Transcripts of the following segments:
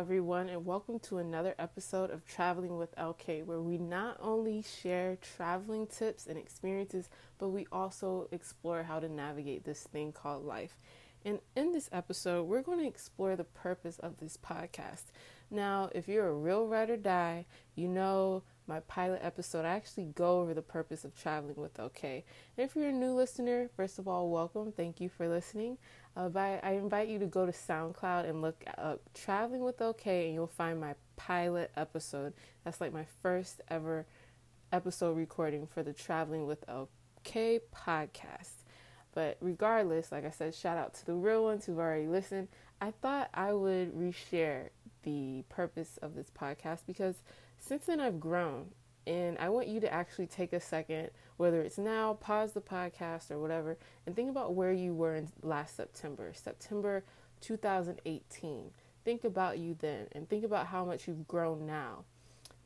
everyone, and welcome to another episode of Traveling with LK, where we not only share traveling tips and experiences, but we also explore how to navigate this thing called life. And in this episode, we're going to explore the purpose of this podcast. Now, if you're a real ride or die, you know my pilot episode, I actually go over the purpose of traveling with LK. And if you're a new listener, first of all, welcome. Thank you for listening. Uh, but I invite you to go to SoundCloud and look up Traveling with LK, and you'll find my pilot episode. That's like my first ever episode recording for the Traveling with LK podcast. But regardless, like I said, shout out to the real ones who've already listened. I thought I would reshare the purpose of this podcast because since then I've grown and I want you to actually take a second, whether it's now, pause the podcast or whatever, and think about where you were in last September, September 2018. Think about you then and think about how much you've grown now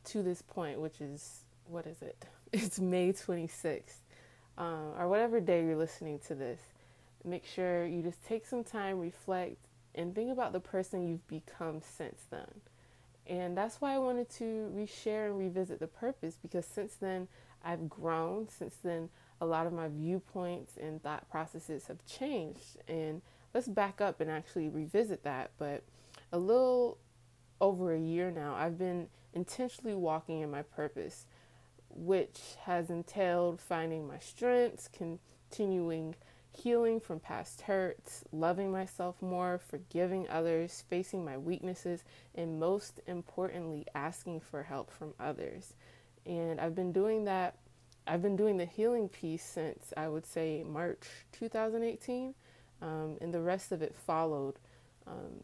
to this point, which is, what is it? It's May 26th, um, or whatever day you're listening to this. Make sure you just take some time, reflect, and think about the person you've become since then. And that's why I wanted to reshare and revisit the purpose because since then I've grown. Since then, a lot of my viewpoints and thought processes have changed. And let's back up and actually revisit that. But a little over a year now, I've been intentionally walking in my purpose, which has entailed finding my strengths, continuing healing from past hurts, loving myself more, forgiving others, facing my weaknesses, and most importantly, asking for help from others. And I've been doing that. I've been doing the healing piece since I would say March 2018, um, and the rest of it followed. Um,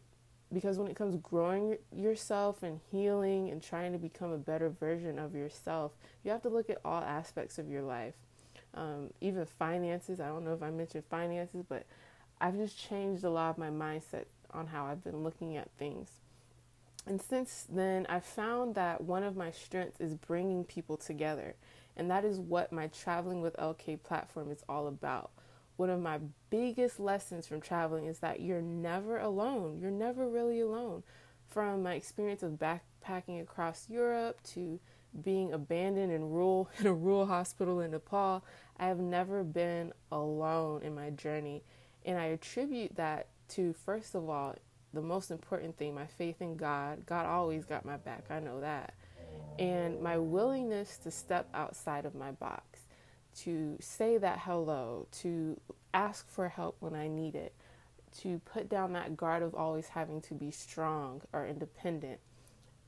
because when it comes growing yourself and healing and trying to become a better version of yourself, you have to look at all aspects of your life um, even finances. I don't know if I mentioned finances, but I've just changed a lot of my mindset on how I've been looking at things. And since then, I've found that one of my strengths is bringing people together. And that is what my Traveling with LK platform is all about. One of my biggest lessons from traveling is that you're never alone. You're never really alone. From my experience of backpacking across Europe to being abandoned in rural in a rural hospital in Nepal, I have never been alone in my journey, and I attribute that to first of all the most important thing, my faith in God. God always got my back. I know that. And my willingness to step outside of my box, to say that hello, to ask for help when I need it, to put down that guard of always having to be strong or independent,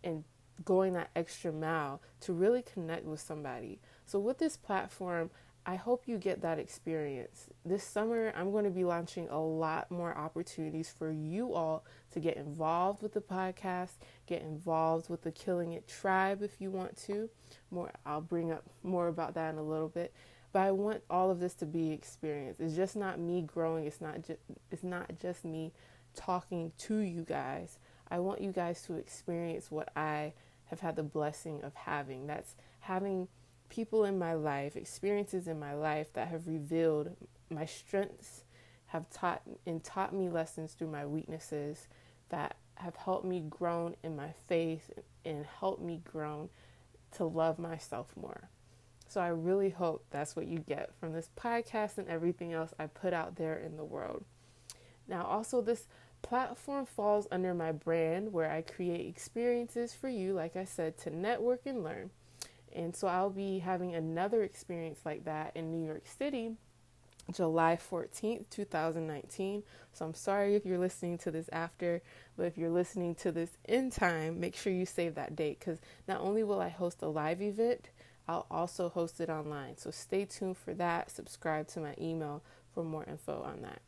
and going that extra mile to really connect with somebody. So, with this platform, I hope you get that experience. This summer, I'm going to be launching a lot more opportunities for you all to get involved with the podcast, get involved with the Killing It tribe if you want to. More, I'll bring up more about that in a little bit. But I want all of this to be experience. It's just not me growing. It's not just it's not just me talking to you guys. I want you guys to experience what I have had the blessing of having. That's having people in my life, experiences in my life that have revealed my strengths, have taught and taught me lessons through my weaknesses that have helped me grow in my faith and helped me grow to love myself more. So I really hope that's what you get from this podcast and everything else I put out there in the world. Now, also, this platform falls under my brand where I create experiences for you, like I said, to network and learn. And so I'll be having another experience like that in New York City July 14th, 2019. So I'm sorry if you're listening to this after, but if you're listening to this in time, make sure you save that date because not only will I host a live event, I'll also host it online. So stay tuned for that. Subscribe to my email for more info on that.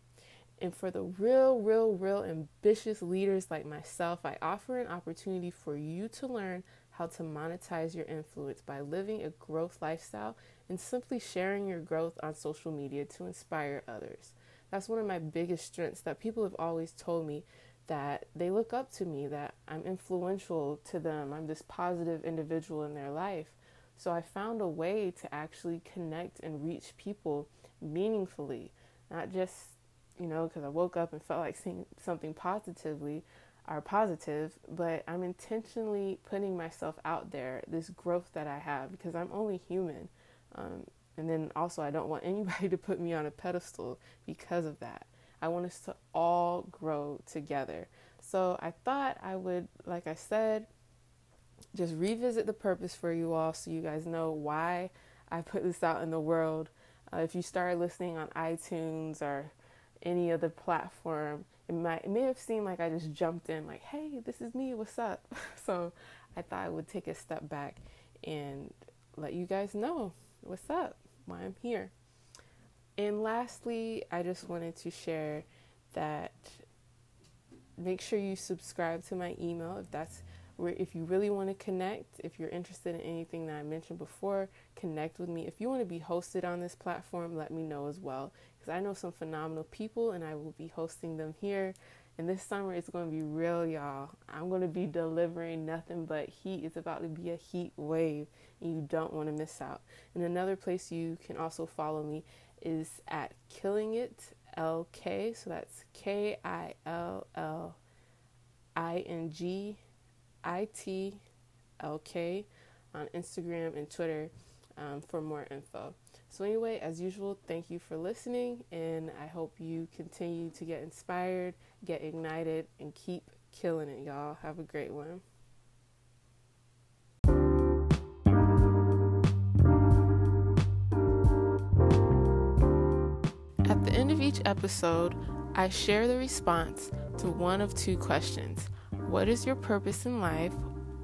And for the real, real, real ambitious leaders like myself, I offer an opportunity for you to learn how to monetize your influence by living a growth lifestyle and simply sharing your growth on social media to inspire others. That's one of my biggest strengths that people have always told me that they look up to me, that I'm influential to them, I'm this positive individual in their life. So I found a way to actually connect and reach people meaningfully, not just, you know, because I woke up and felt like seeing something positively. are positive, but I'm intentionally putting myself out there, this growth that I have, because I'm only human. Um, and then also, I don't want anybody to put me on a pedestal because of that. I want us to all grow together. So I thought I would, like I said, just revisit the purpose for you all so you guys know why I put this out in the world. Uh, if you started listening on iTunes or any other platform, it might it may have seemed like I just jumped in like, "Hey, this is me. What's up?" so I thought I would take a step back and let you guys know what's up, why I'm here. And lastly, I just wanted to share that make sure you subscribe to my email if that's where if you really want to connect, if you're interested in anything that I mentioned before, connect with me. If you want to be hosted on this platform, let me know as well because I know some phenomenal people and I will be hosting them here. And this summer it's going to be real, y'all. I'm going to be delivering nothing but heat. It's about to be a heat wave, and you don't want to miss out. And another place you can also follow me is at Killing It LK. So that's K I L L I N G I T L K on Instagram and Twitter um, for more info. So, anyway, as usual, thank you for listening, and I hope you continue to get inspired, get ignited, and keep killing it, y'all. Have a great one. At the end of each episode, I share the response to one of two questions What is your purpose in life?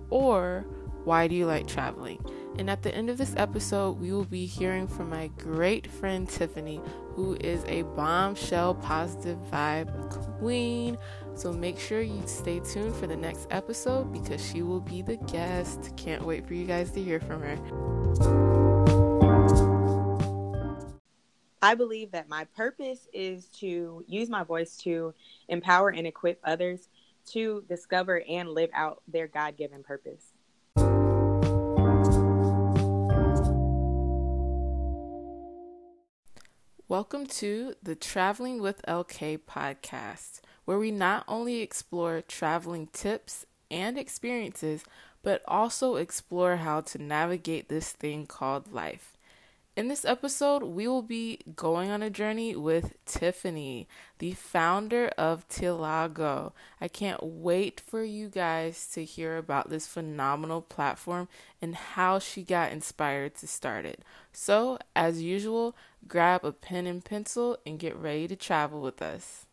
or Why do you like traveling? And at the end of this episode, we will be hearing from my great friend Tiffany, who is a bombshell positive vibe queen. So make sure you stay tuned for the next episode because she will be the guest. Can't wait for you guys to hear from her. I believe that my purpose is to use my voice to empower and equip others to discover and live out their God given purpose. Welcome to the Traveling with LK podcast, where we not only explore traveling tips and experiences, but also explore how to navigate this thing called life. In this episode, we will be going on a journey with Tiffany, the founder of Tilago. I can't wait for you guys to hear about this phenomenal platform and how she got inspired to start it. So, as usual, grab a pen and pencil and get ready to travel with us.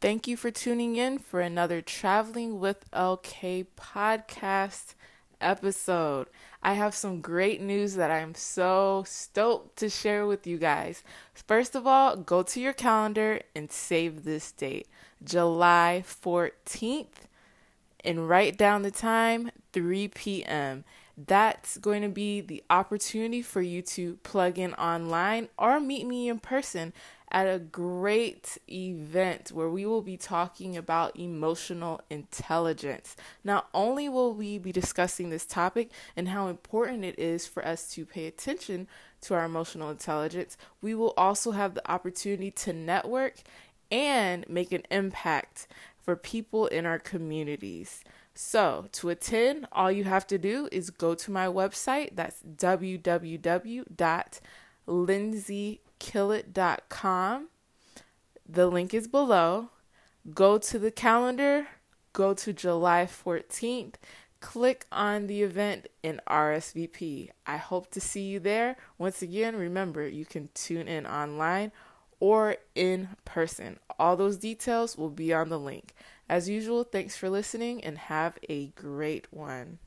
Thank you for tuning in for another Traveling with LK podcast episode. I have some great news that I'm so stoked to share with you guys. First of all, go to your calendar and save this date July 14th and write down the time 3 p.m. That's going to be the opportunity for you to plug in online or meet me in person at a great event where we will be talking about emotional intelligence. Not only will we be discussing this topic and how important it is for us to pay attention to our emotional intelligence, we will also have the opportunity to network and make an impact for people in our communities. So, to attend, all you have to do is go to my website. That's www.lindsay killit.com. The link is below. Go to the calendar, go to July 14th, click on the event in RSVP. I hope to see you there. Once again, remember you can tune in online or in person. All those details will be on the link. As usual, thanks for listening and have a great one.